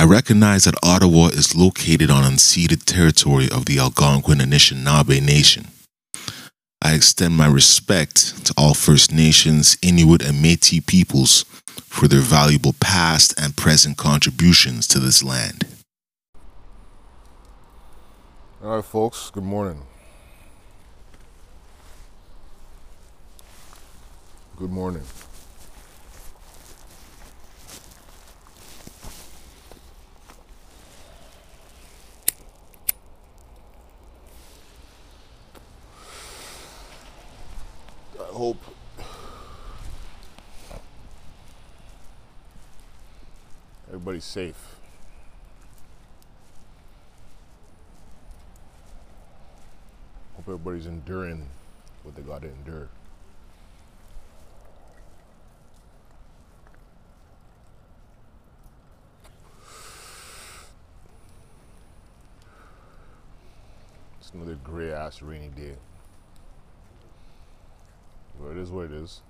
I recognize that Ottawa is located on unceded territory of the Algonquin Anishinaabe Nation. I extend my respect to all First Nations, Inuit, and Metis peoples for their valuable past and present contributions to this land. All right, folks, good morning. Good morning. Hope everybody's safe. Hope everybody's enduring what they got to endure. It's another gray ass rainy day. But it is what it is.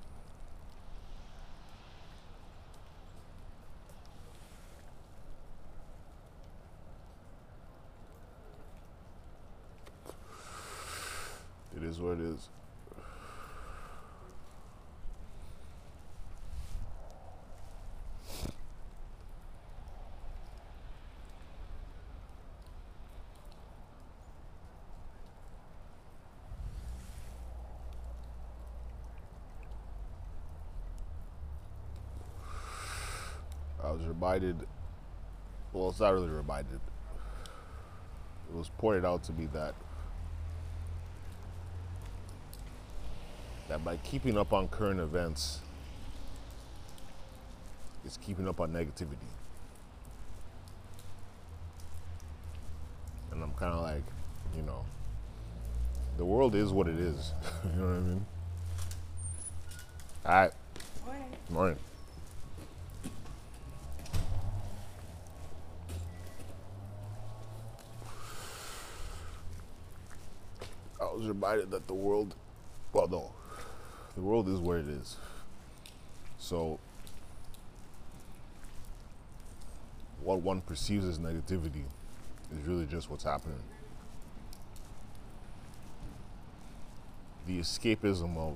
It is what it is. I was reminded, well, it's not really reminded. It was pointed out to me that that by keeping up on current events is keeping up on negativity. And I'm kind of like, you know, the world is what it is. you know what I mean? All right. Morning. Morning. Was reminded that the world, well, no, the world is where it is. So, what one perceives as negativity is really just what's happening. The escapism of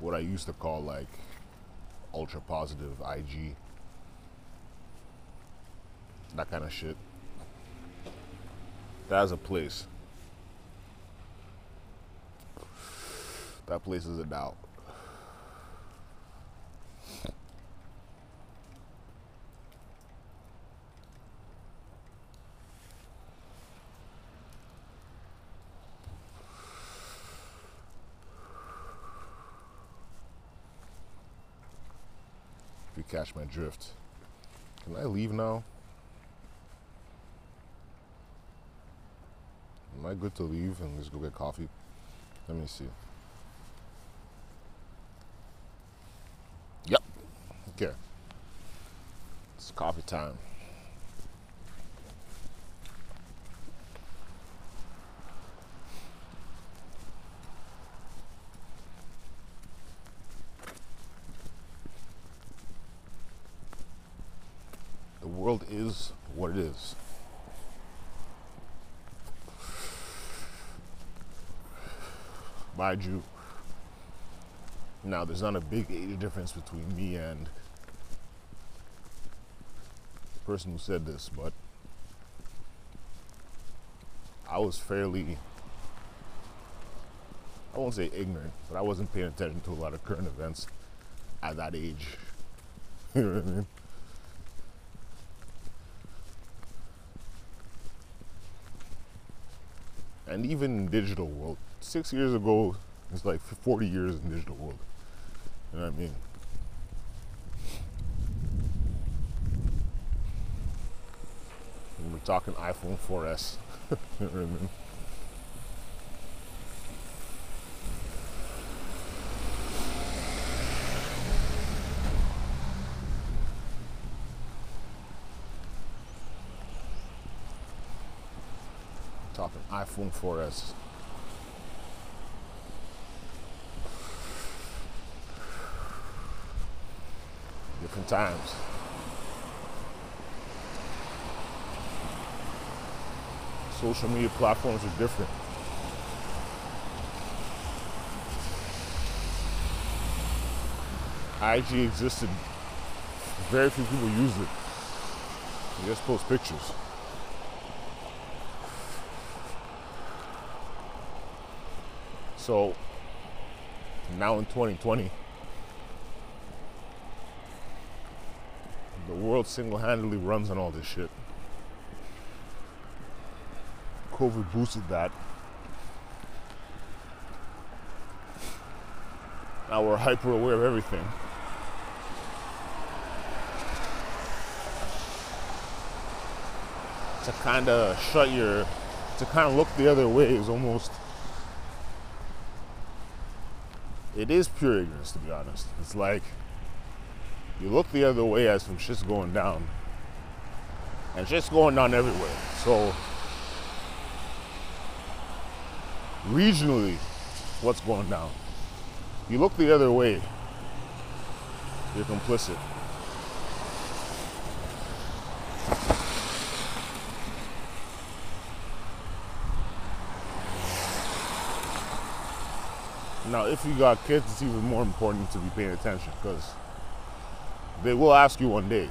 what I used to call like ultra positive IG, that kind of shit. That has a place. That place is a doubt. If you catch my drift. Can I leave now? Am I good to leave and just go get coffee? Let me see. Yep. Okay. It's coffee time. The world is what it is. Mind you, now there's not a big age difference between me and the person who said this, but I was fairly, I won't say ignorant, but I wasn't paying attention to a lot of current events at that age. you know what I mean? and even in digital world, six years ago, it's like 40 years in digital world. You know what I mean? And we're talking iPhone 4S. you know what I mean? Talking iPhone 4S. times. Social media platforms are different. IG existed. Very few people use it. You just post pictures. So now in 2020, the world single-handedly runs on all this shit. COVID boosted that. Now we're hyper aware of everything. To kind of shut your, to kind of look the other way is almost, it is pure ignorance to be honest. It's like, you look the other way as some shit's going down. And shit's going down everywhere. So, regionally, what's going down? You look the other way, you're complicit. Now, if you got kids, it's even more important to be paying attention because they will ask you one day.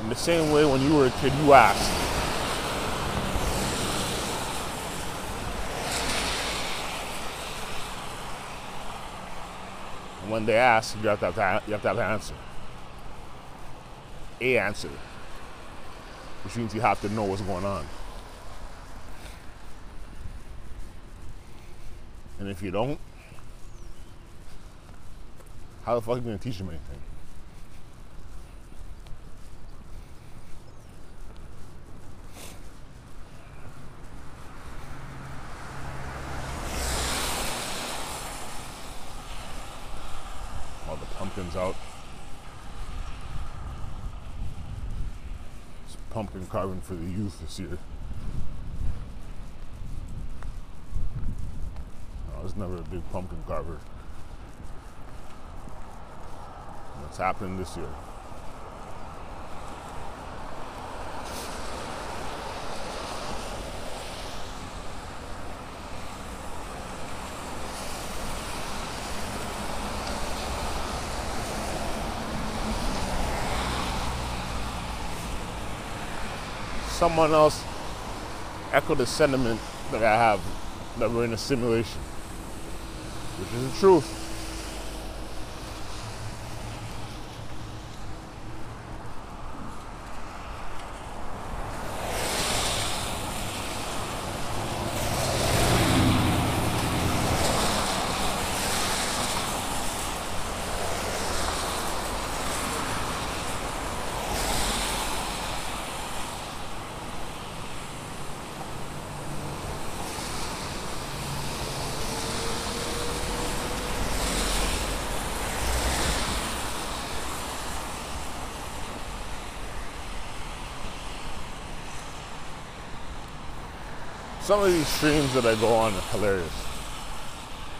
In the same way, when you were a kid, you asked. When they ask, you have to have, you have, to have an answer. A answer. Which means you have to know what's going on. And if you don't, how the fuck are you gonna teach them anything? All the pumpkins out. Carving for the youth this year. Oh, I was never a big pumpkin carver. What's happening this year? Someone else echoed the sentiment that I have that we're in a simulation, which is the truth. Some of these streams that I go on are hilarious.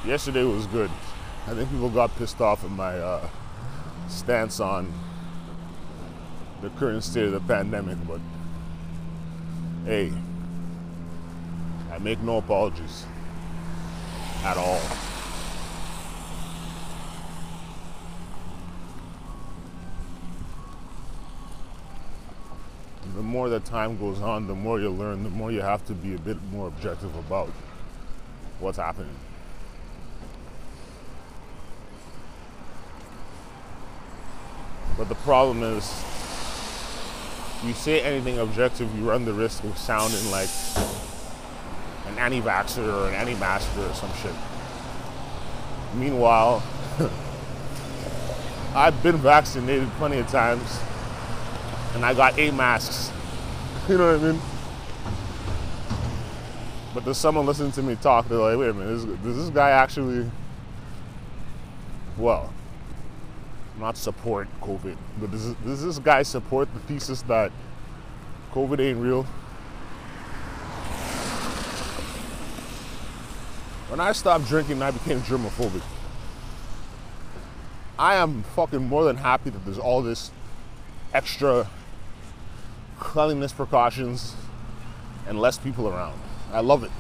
Yesterday was good. I think people got pissed off at my uh, stance on the current state of the pandemic, but hey, I make no apologies at all. the more that time goes on, the more you learn, the more you have to be a bit more objective about what's happening. But the problem is, you say anything objective, you run the risk of sounding like an anti vaxxer or an anti masker or some shit. Meanwhile, I've been vaccinated plenty of times and I got eight masks. You know what I mean? But there's someone listening to me talk, they're like, wait a minute, does this guy actually, well, not support COVID, but does, does this guy support the thesis that COVID ain't real? When I stopped drinking, I became germophobic. I am fucking more than happy that there's all this extra cleanliness precautions and less people around. I love it.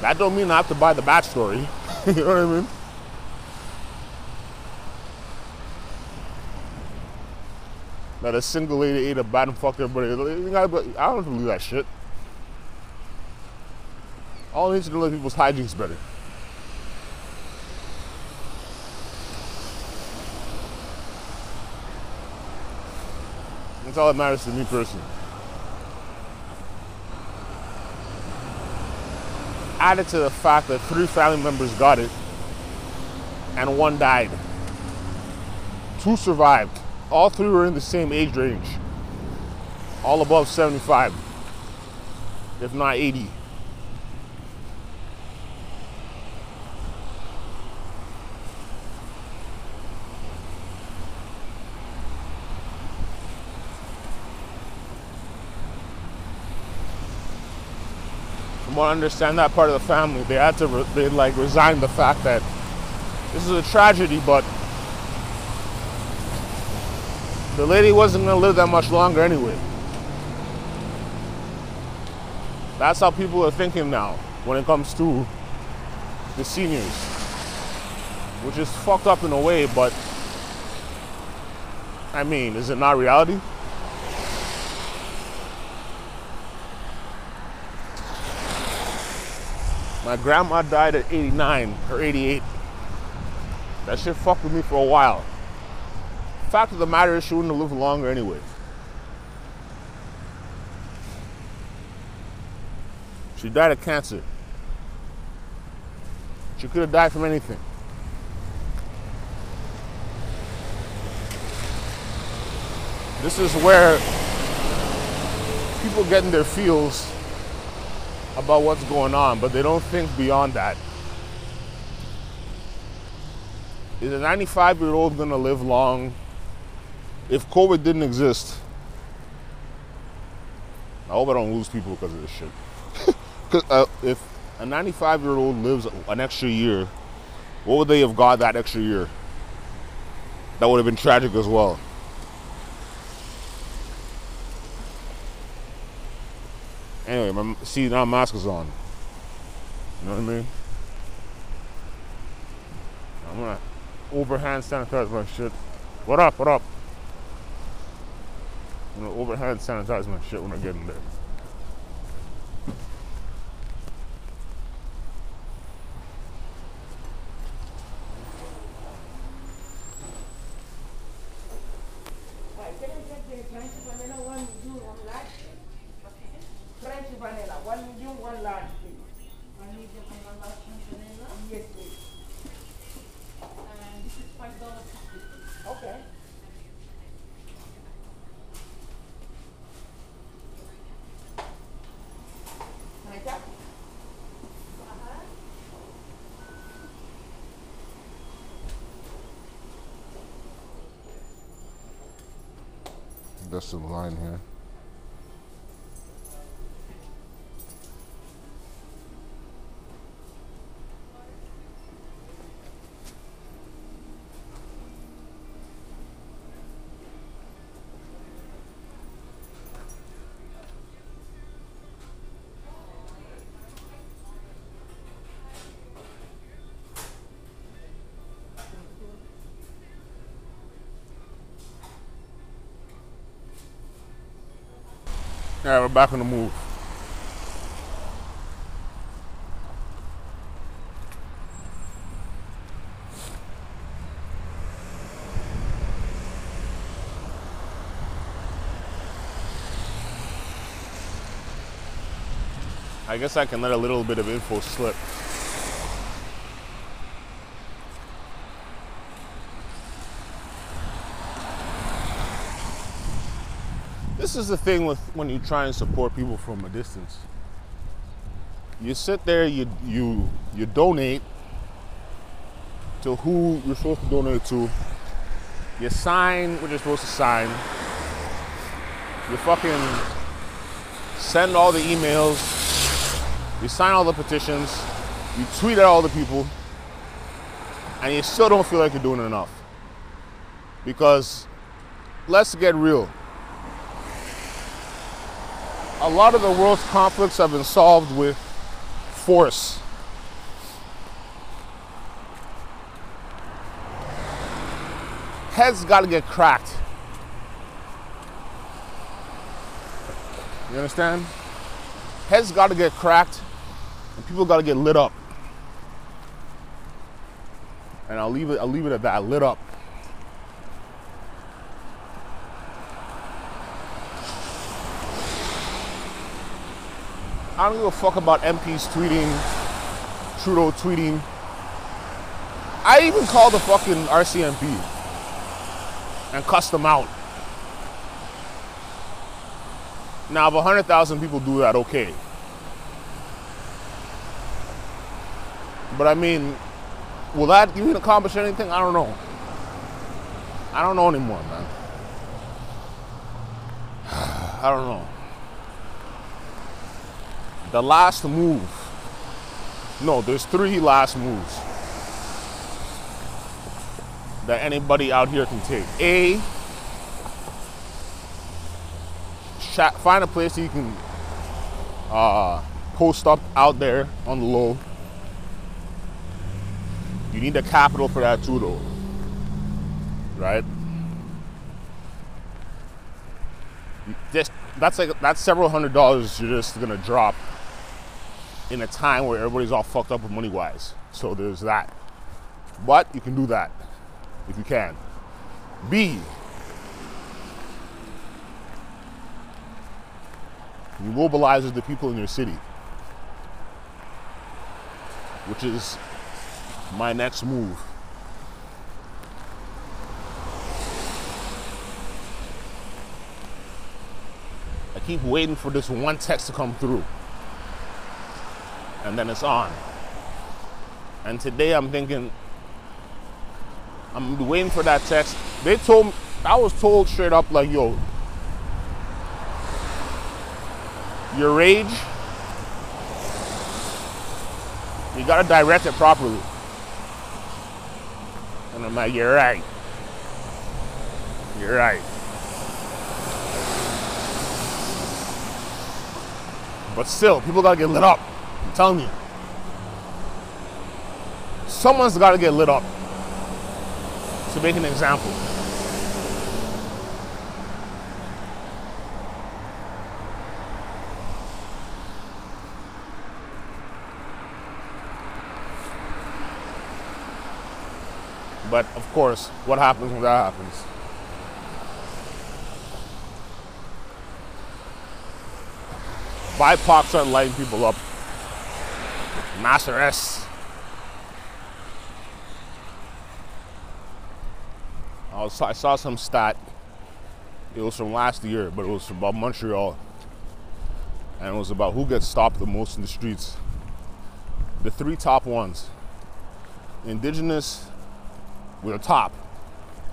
That don't mean I have to buy the backstory. you know what I mean? That a single lady ate a bat and fucked everybody. I don't believe that shit. All I need to know is people's hygiene's better. That's all that matters to me personally. Added to the fact that three family members got it and one died. Two survived. All three were in the same age range. All above 75, if not 80. What I understand, that part of the family, they had to, re- they like resign the fact that this is a tragedy, but the lady wasn't gonna live that much longer anyway. That's how people are thinking now when it comes to the seniors, which is fucked up in a way, but I mean, is it not reality? My grandma died at 89 or 88. That shit fucked with me for a while. Fact of the matter is, she wouldn't have lived longer anyway. She died of cancer. She could have died from anything. This is where people get in their feels about what's going on, but they don't think beyond that. Is a 95 year old gonna live long? If COVID didn't exist, I hope I don't lose people because of this shit. Cause, uh, if a 95 year old lives an extra year, what would they have got that extra year? That would have been tragic as well. My, see now mask is on. You know what I mean? I'm gonna overhand sanitize my shit. What up? What up? I'm gonna overhand sanitize my shit when I get in there. Right, can I get the French vanilla, one medium, one large? French vanilla, one medium, one large, please. One medium and one large French vanilla. Yes, please. And this is five dollars fifty. Okay. Can I tap? That's the line here. All right, we're back on the move. I guess I can let a little bit of info slip. This is the thing with when you try and support people from a distance. You sit there, you you you donate to who you're supposed to donate to. You sign what you're supposed to sign. You fucking send all the emails. You sign all the petitions. You tweet at all the people. And you still don't feel like you're doing enough. Because let's get real. A lot of the world's conflicts have been solved with force. Heads got to get cracked. You understand? Heads got to get cracked, and people got to get lit up. And I'll leave it. I'll leave it at that. Lit up. I don't give a fuck about MPs tweeting, Trudeau tweeting. I even called the fucking RCMP and cussed them out. Now, if 100,000 people do that, okay. But I mean, will that even accomplish anything? I don't know. I don't know anymore, man. I don't know. The last move. No, there's three last moves that anybody out here can take. A, find a place you can uh, post up out there on the low. You need the capital for that too, though. Right? Just that's like that's several hundred dollars you're just gonna drop in a time where everybody's all fucked up with money wise. So there's that. But you can do that if you can. B. You mobilize the people in your city, which is my next move. I keep waiting for this one text to come through and then it's on. And today I'm thinking, I'm waiting for that text. They told me, I was told straight up, like, yo, your rage, you gotta direct it properly. And I'm like, you're right. You're right. But still, people gotta get lit up. I'm telling you. Someone's got to get lit up to make an example. But of course, what happens when that happens? BIPOC start lighting people up. Mass arrests. I, was, I saw some stat. It was from last year, but it was about Montreal. And it was about who gets stopped the most in the streets. The three top ones Indigenous were top.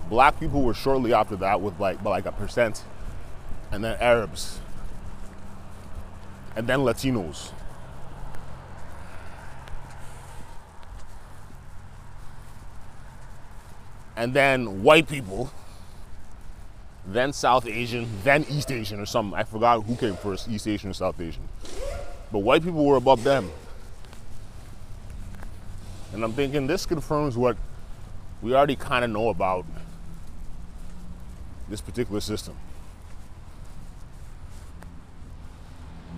Black people were shortly after that with like, like a percent. And then Arabs. And then Latinos. And then white people, then South Asian, then East Asian or something. I forgot who came first, East Asian or South Asian. But white people were above them. And I'm thinking this confirms what we already kind of know about this particular system.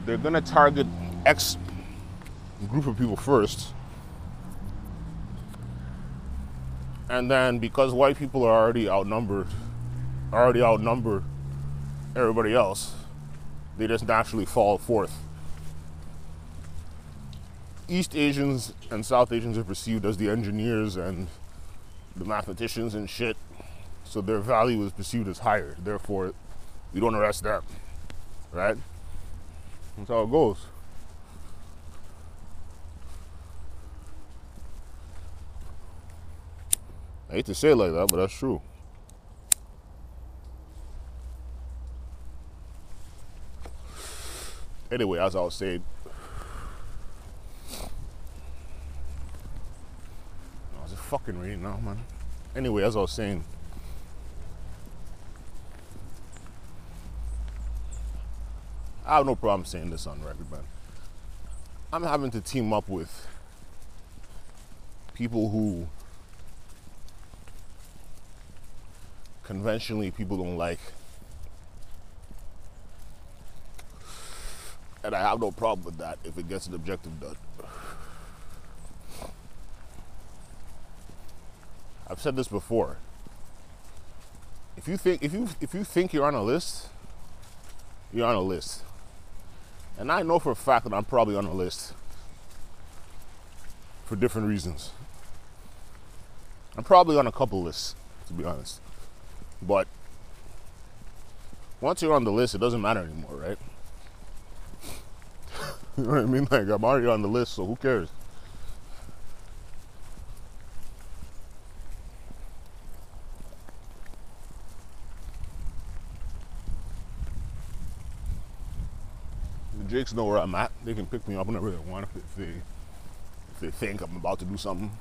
They're going to target X group of people first And then because white people are already outnumbered, already outnumber everybody else, they just naturally fall forth. East Asians and South Asians are perceived as the engineers and the mathematicians and shit, so their value is perceived as higher. Therefore, we don't arrest them, right? That's how it goes. I hate to say it like that, but that's true. Anyway, as I was saying, oh, fucking raining now, man. Anyway, as I was saying, I have no problem saying this on record, man. I'm having to team up with people who conventionally people don't like. And I have no problem with that if it gets an objective done. I've said this before. If you think if you if you think you're on a list, you're on a list. And I know for a fact that I'm probably on a list for different reasons. I'm probably on a couple lists, to be honest. But once you're on the list, it doesn't matter anymore, right? you know what I mean? Like, I'm already on the list, so who cares? The Jakes know where I'm at. They can pick me up whenever they want if they, if they think I'm about to do something.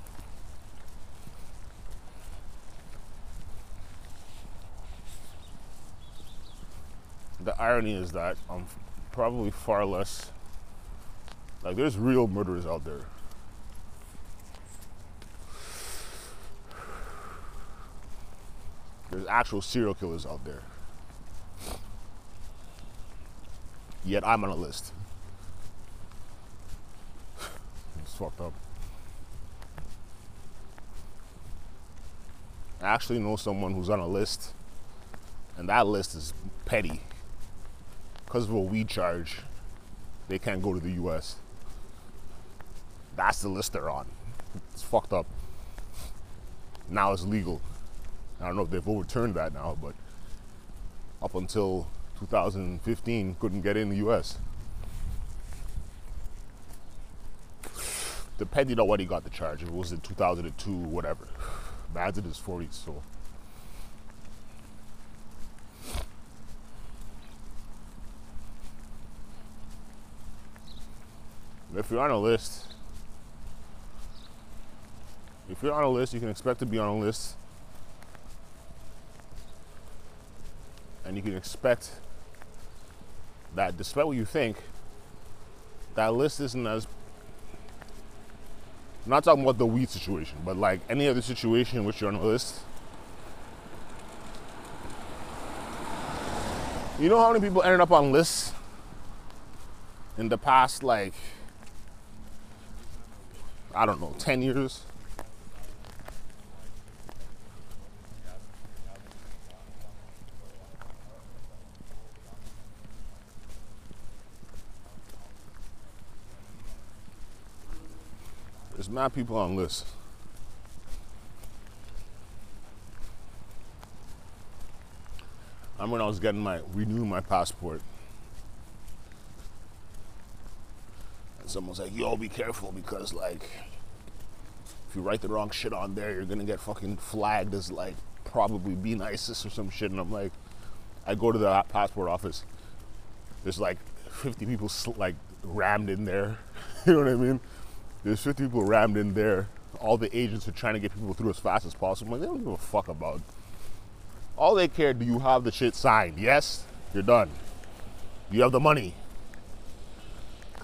The irony is that I'm probably far less like there's real murderers out there. There's actual serial killers out there. Yet I'm on a list. It's fucked up. I actually know someone who's on a list, and that list is petty because of a weed charge, they can't go to the US. That's the list they're on. It's fucked up. Now it's legal. I don't know if they've overturned that now, but up until 2015, couldn't get in the US. Depending on what he got the charge, it was in 2002, whatever. Man's in his 40s, so if you're on a list, if you're on a list, you can expect to be on a list. And you can expect that despite what you think, that list isn't as I'm not talking about the weed situation, but like any other situation in which you're on a list. You know how many people ended up on lists in the past like I don't know, 10 years. There's mad people on lists. I remember when I was getting my renewing my passport. Someone's like, yo, be careful because like if you write the wrong shit on there, you're gonna get fucking flagged as like probably being ISIS or some shit. And I'm like, I go to the passport office. There's like 50 people like rammed in there. you know what I mean? There's 50 people rammed in there. All the agents are trying to get people through as fast as possible. Like, they don't give a fuck about. All they care, do you have the shit signed? Yes, you're done. You have the money.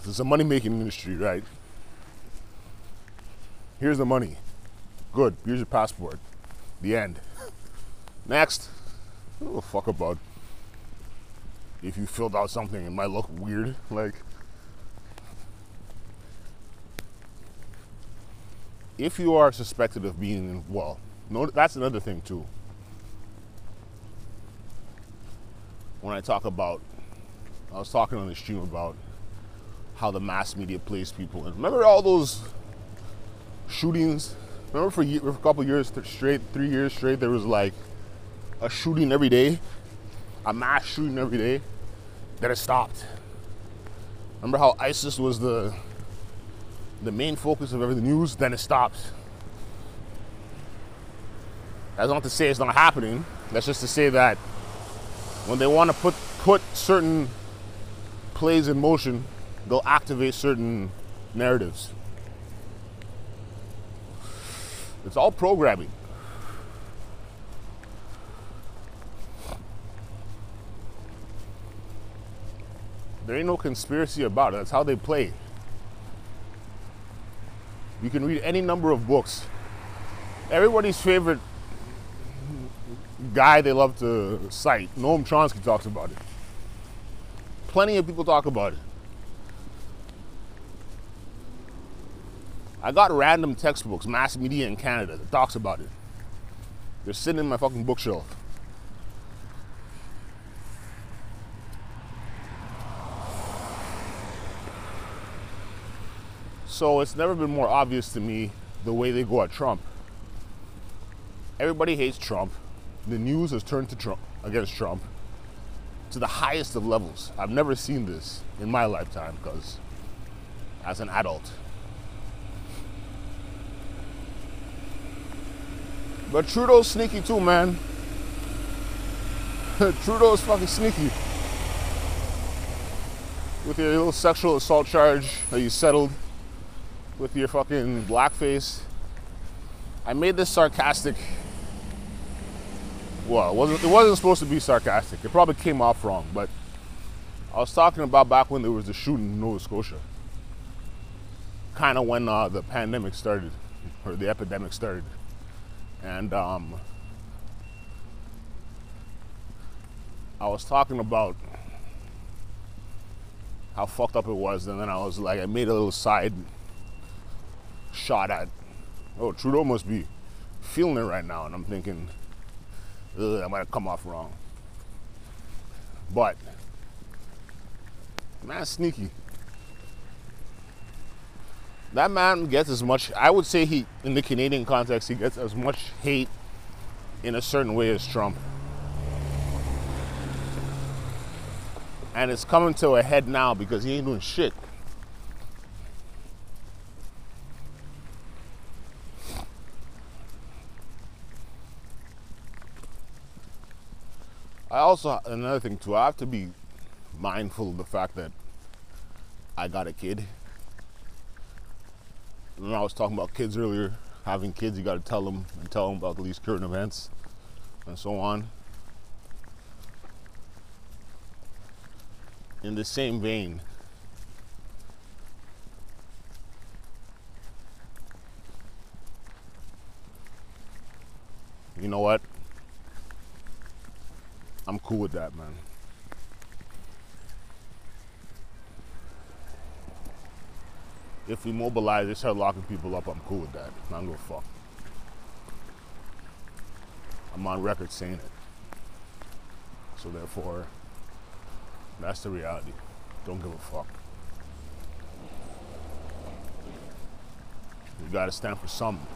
It's a money making industry, right? Here's the money. Good. Here's your passport. The end. Next. Give a fuck about if you filled out something, it might look weird. Like, if you are suspected of being, well, no, that's another thing too. When I talk about, I was talking on the stream about how the mass media plays people. And remember all those shootings? Remember for, for a couple years straight, three years straight, there was like a shooting every day, a mass shooting every day. Then it stopped. Remember how ISIS was the the main focus of every news? Then it stopped. That's not to say it's not happening. That's just to say that when they want to put put certain plays in motion, they'll activate certain narratives. It's all programming. There ain't no conspiracy about it. That's how they play. You can read any number of books. Everybody's favorite guy they love to cite, Noam Chomsky talks about it. Plenty of people talk about it. I got random textbooks, mass media in Canada, that talks about it. They're sitting in my fucking bookshelf. So it's never been more obvious to me the way they go at Trump. Everybody hates Trump. The news has turned to Trump against Trump to the highest of levels. I've never seen this in my lifetime because as an adult. But Trudeau's sneaky too, man. Trudeau's fucking sneaky. With your little sexual assault charge that you settled with your fucking blackface. I made this sarcastic. Well, it wasn't, it wasn't supposed to be sarcastic. It probably came off wrong, but I was talking about back when there was the shooting in Nova Scotia. Kind of when uh, the pandemic started, or the epidemic started. And um, I was talking about how fucked up it was, and then I was like, I made a little side shot at. Oh, Trudeau must be feeling it right now, and I'm thinking, Ugh, I might have come off wrong. But man, sneaky. That man gets as much. I would say he, in the Canadian context, he gets as much hate in a certain way as Trump. And it's coming to a head now because he ain't doing shit. I also another thing too. I have to be mindful of the fact that I got a kid. When I was talking about kids earlier, having kids, you got to tell them and tell them about these current events and so on. In the same vein, you know what? I'm cool with that, man. If we mobilize, they start locking people up, I'm cool with that. I don't give a fuck. I'm on record saying it. So therefore, that's the reality. Don't give a fuck. You gotta stand for something.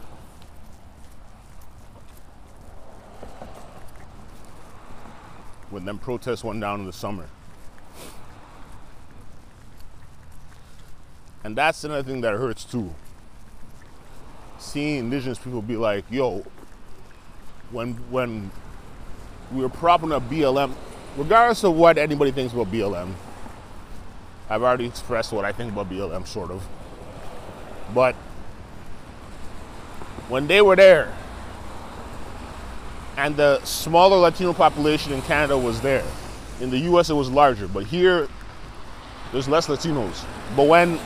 when them protests went down in the summer. And that's another thing that hurts too. Seeing indigenous people be like, yo, when when we were propping up BLM, regardless of what anybody thinks about BLM, I've already expressed what I think about BLM, sort of. But when they were there, and the smaller Latino population in Canada was there. In the US, it was larger, but here, there's less Latinos. But when,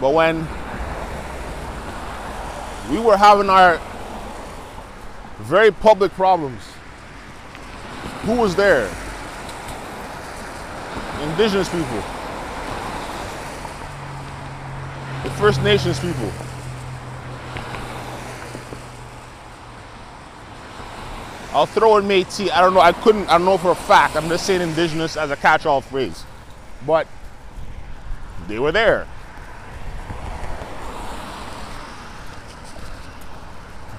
but when we were having our very public problems, who was there? Indigenous people, the First Nations people. I'll throw in Métis. I don't know. I couldn't. I don't know for a fact. I'm just saying indigenous as a catch-all phrase, but they were there.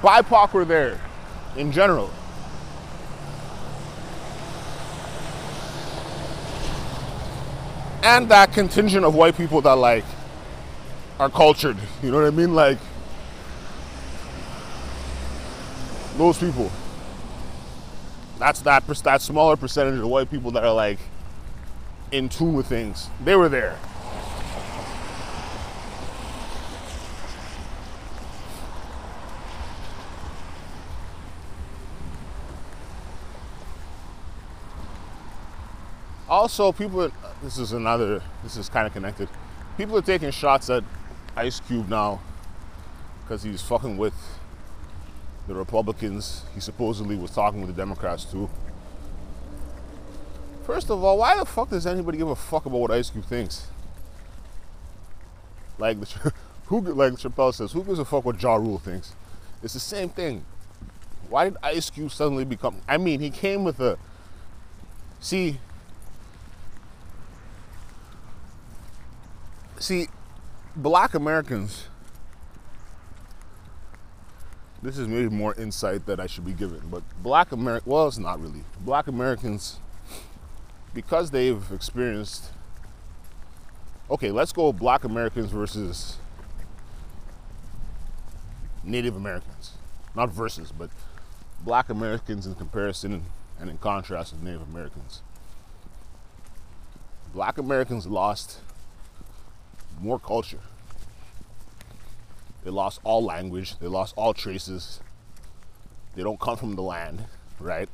BIPOC were there, in general. And that contingent of white people that like are cultured. You know what I mean? Like those people. That's that that smaller percentage of white people that are like in tune with things. They were there. Also, people. This is another. This is kind of connected. People are taking shots at Ice Cube now because he's fucking with the Republicans. He supposedly was talking with the Democrats too. First of all, why the fuck does anybody give a fuck about what Ice Cube thinks? Like the, who, like Chappelle says, who gives a fuck what Ja Rule thinks? It's the same thing. Why did Ice Cube suddenly become? I mean, he came with a. See. See, black Americans. This is maybe more insight that I should be given, but black American. Well, it's not really. Black Americans, because they've experienced. Okay, let's go black Americans versus Native Americans. Not versus, but black Americans in comparison and in contrast with Native Americans. Black Americans lost more culture. They lost all language, they lost all traces. They don't come from the land, right?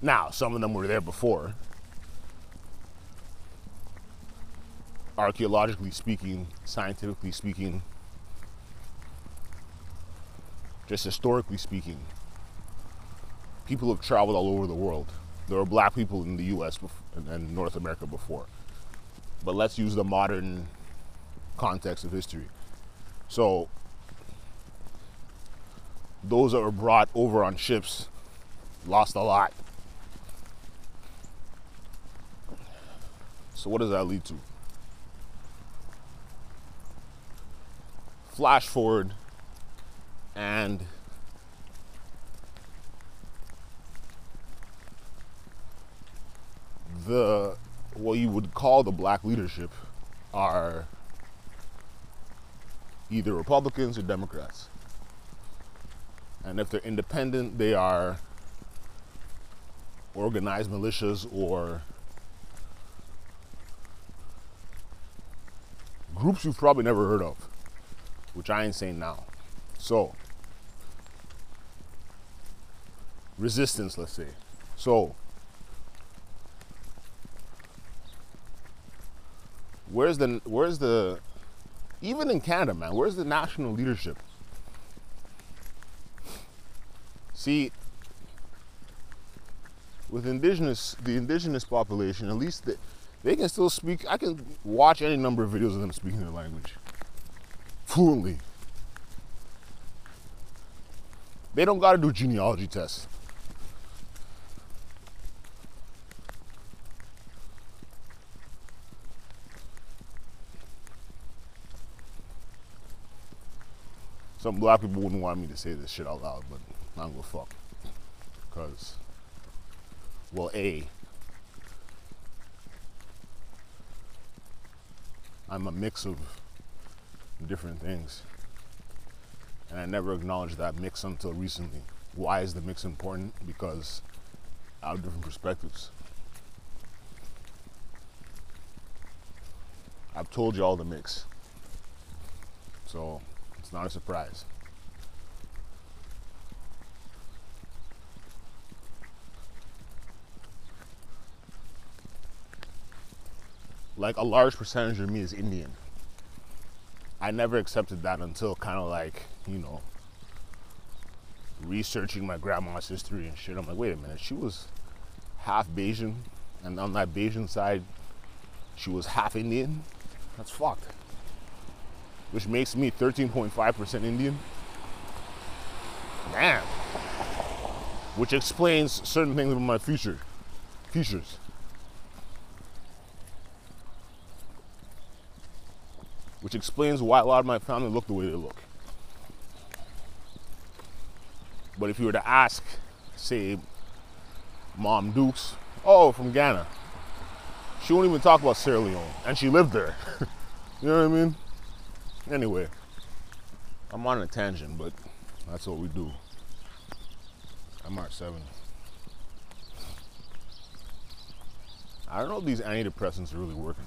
Now, some of them were there before. Archaeologically speaking, scientifically speaking, just historically speaking, people have traveled all over the world. There were black people in the US and North America before. But let's use the modern context of history. So, those that were brought over on ships lost a lot. So, what does that lead to? Flash forward and the what you would call the black leadership are either Republicans or Democrats. And if they're independent, they are organized militias or groups you've probably never heard of, which I ain't saying now. So, resistance, let's say. So, where's the where's the even in Canada, man, where's the national leadership? See, with indigenous the indigenous population, at least they, they can still speak. I can watch any number of videos of them speaking their language fluently. They don't got to do genealogy tests. Some black people wouldn't want me to say this shit out loud, but I'm gonna fuck. Because, well, A, I'm a mix of different things. And I never acknowledged that mix until recently. Why is the mix important? Because I have different perspectives. I've told you all the mix. So it's not a surprise. Like a large percentage of me is Indian. I never accepted that until kind of like, you know, researching my grandma's history and shit. I'm like, wait a minute, she was half Bajan, and on that Bajan side, she was half Indian. That's fucked which makes me 13.5% Indian. Damn. Which explains certain things about my future. Features. Which explains why a lot of my family look the way they look. But if you were to ask, say, Mom Dukes, oh, from Ghana, she won't even talk about Sierra Leone. And she lived there. you know what I mean? Anyway, I'm on a tangent, but that's what we do. I'm at seven. I don't know if these antidepressants are really working.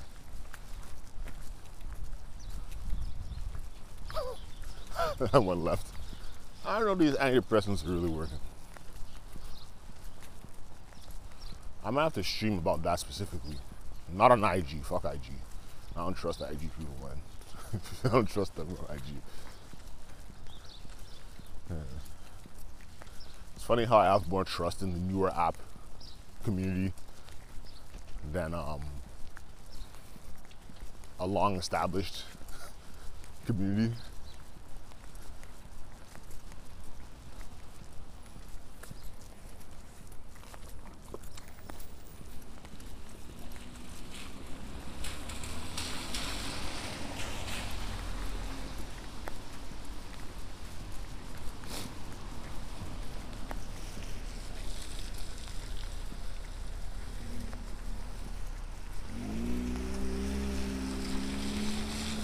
that one left. I don't know if these antidepressants are really working. I might have to stream about that specifically. Not on IG. Fuck IG. I don't trust IG people, man. I don't trust them on IG. Yeah. It's funny how I have more trust in the newer app community than um, a long established community.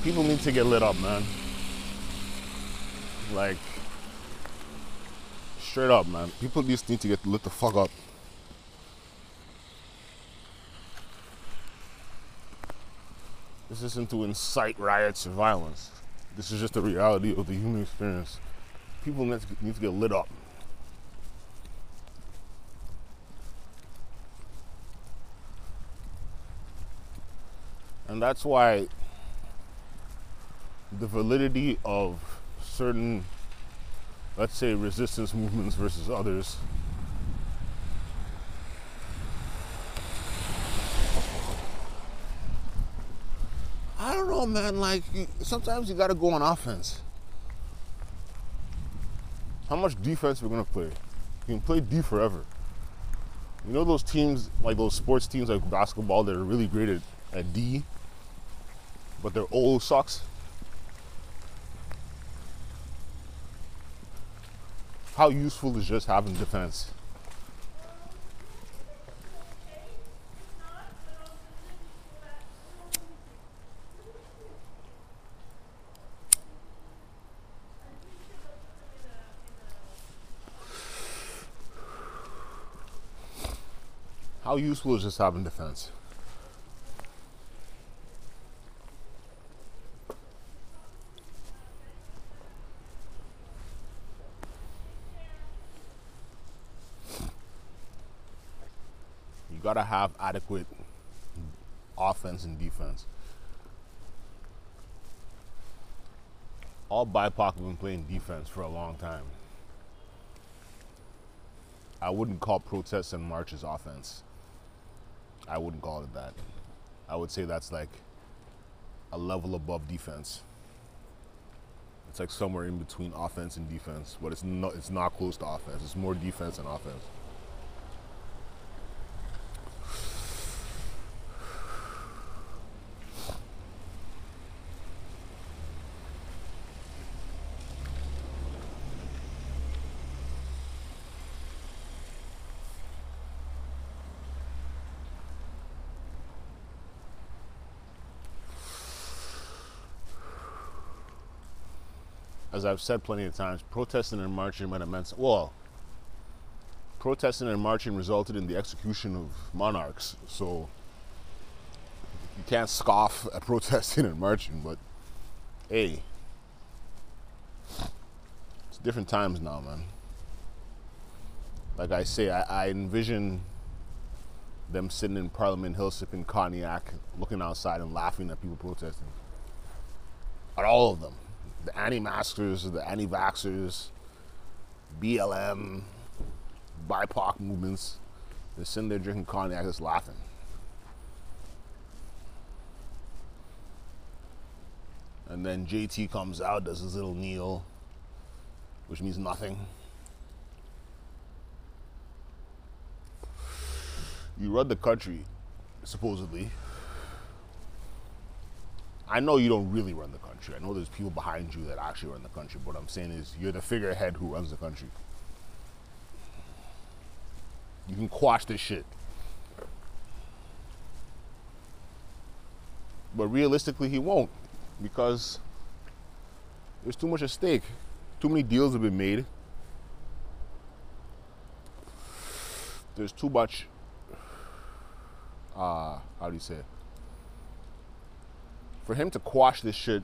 People need to get lit up, man. Like, straight up, man. People just need to get lit the fuck up. This isn't to incite riots or violence. This is just the reality of the human experience. People need to, need to get lit up. And that's why the validity of certain, let's say, resistance movements versus others. I don't know, man. Like, sometimes you gotta go on offense. How much defense we're gonna play? You can play D forever. You know those teams, like those sports teams like basketball, that are really great at, at D, but their O sucks. How useful is just having defense? How useful is just having defense? You gotta have adequate offense and defense. All BIPOC have been playing defense for a long time. I wouldn't call protests and marches offense. I wouldn't call it that. I would say that's like a level above defense. It's like somewhere in between offense and defense, but it's not it's not close to offense. It's more defense than offense. I've said plenty of times, protesting and marching might have meant well. Protesting and marching resulted in the execution of monarchs, so you can't scoff at protesting and marching. But hey, it's different times now, man. Like I say, I, I envision them sitting in Parliament Hill sipping cognac, looking outside and laughing at people protesting. At all of them the anti-maskers, the anti-vaxxers, BLM, BIPOC movements. They're sitting there drinking cognac, just laughing. And then JT comes out, does his little kneel, which means nothing. You run the country, supposedly. I know you don't really run the country. I know there's people behind you that actually run the country. But what I'm saying is you're the figurehead who runs the country. You can quash this shit. But realistically, he won't because there's too much at stake. Too many deals have been made. There's too much, uh, how do you say it? for him to quash this shit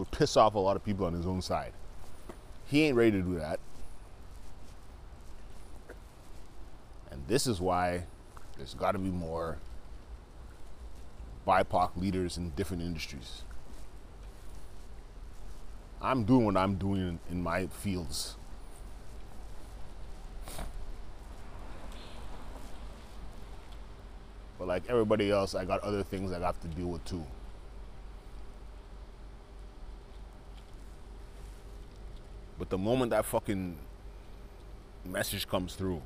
would piss off a lot of people on his own side. He ain't ready to do that. And this is why There's got to be more BIPOC leaders in different industries. I'm doing what I'm doing in, my fields. But like everybody else, I got other things I got to deal with too. But the moment that fucking message comes through,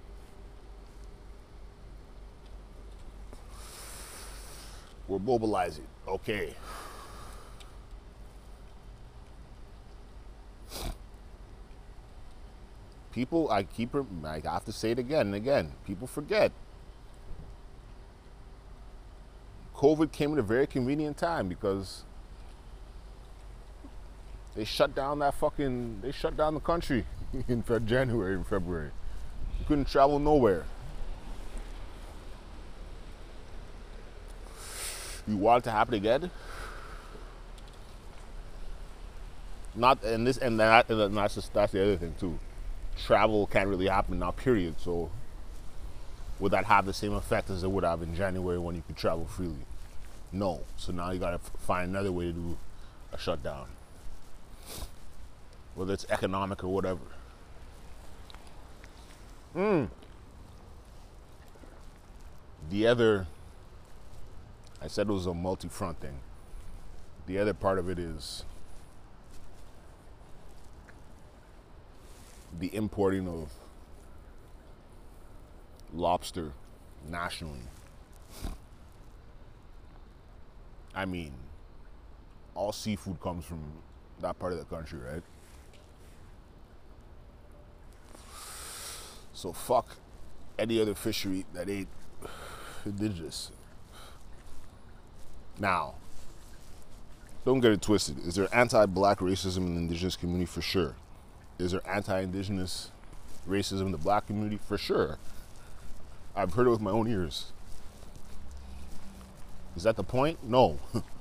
we're mobilizing. Okay. People, I keep, I have to say it again and again. People forget. COVID came at a very convenient time because they shut down that fucking, they shut down the country in January and February. You couldn't travel nowhere. You want it to happen again? Not and this and that and that's just that's the other thing too. Travel can't really happen now, period. So would that have the same effect as it would have in January when you could travel freely? No. So now you gotta find another way to do a shutdown. Whether it's economic or whatever. Mm. The other I said it was a multi-front thing. The other part of it is the importing of lobster nationally. I mean, all seafood comes from that part of the country, right? So fuck any other fishery that ain't indigenous. Now, don't get it twisted. Is there anti-black racism in the indigenous community? For sure. Is there anti-indigenous racism in the black community? For sure. I've heard it with my own ears. Is that the point? No.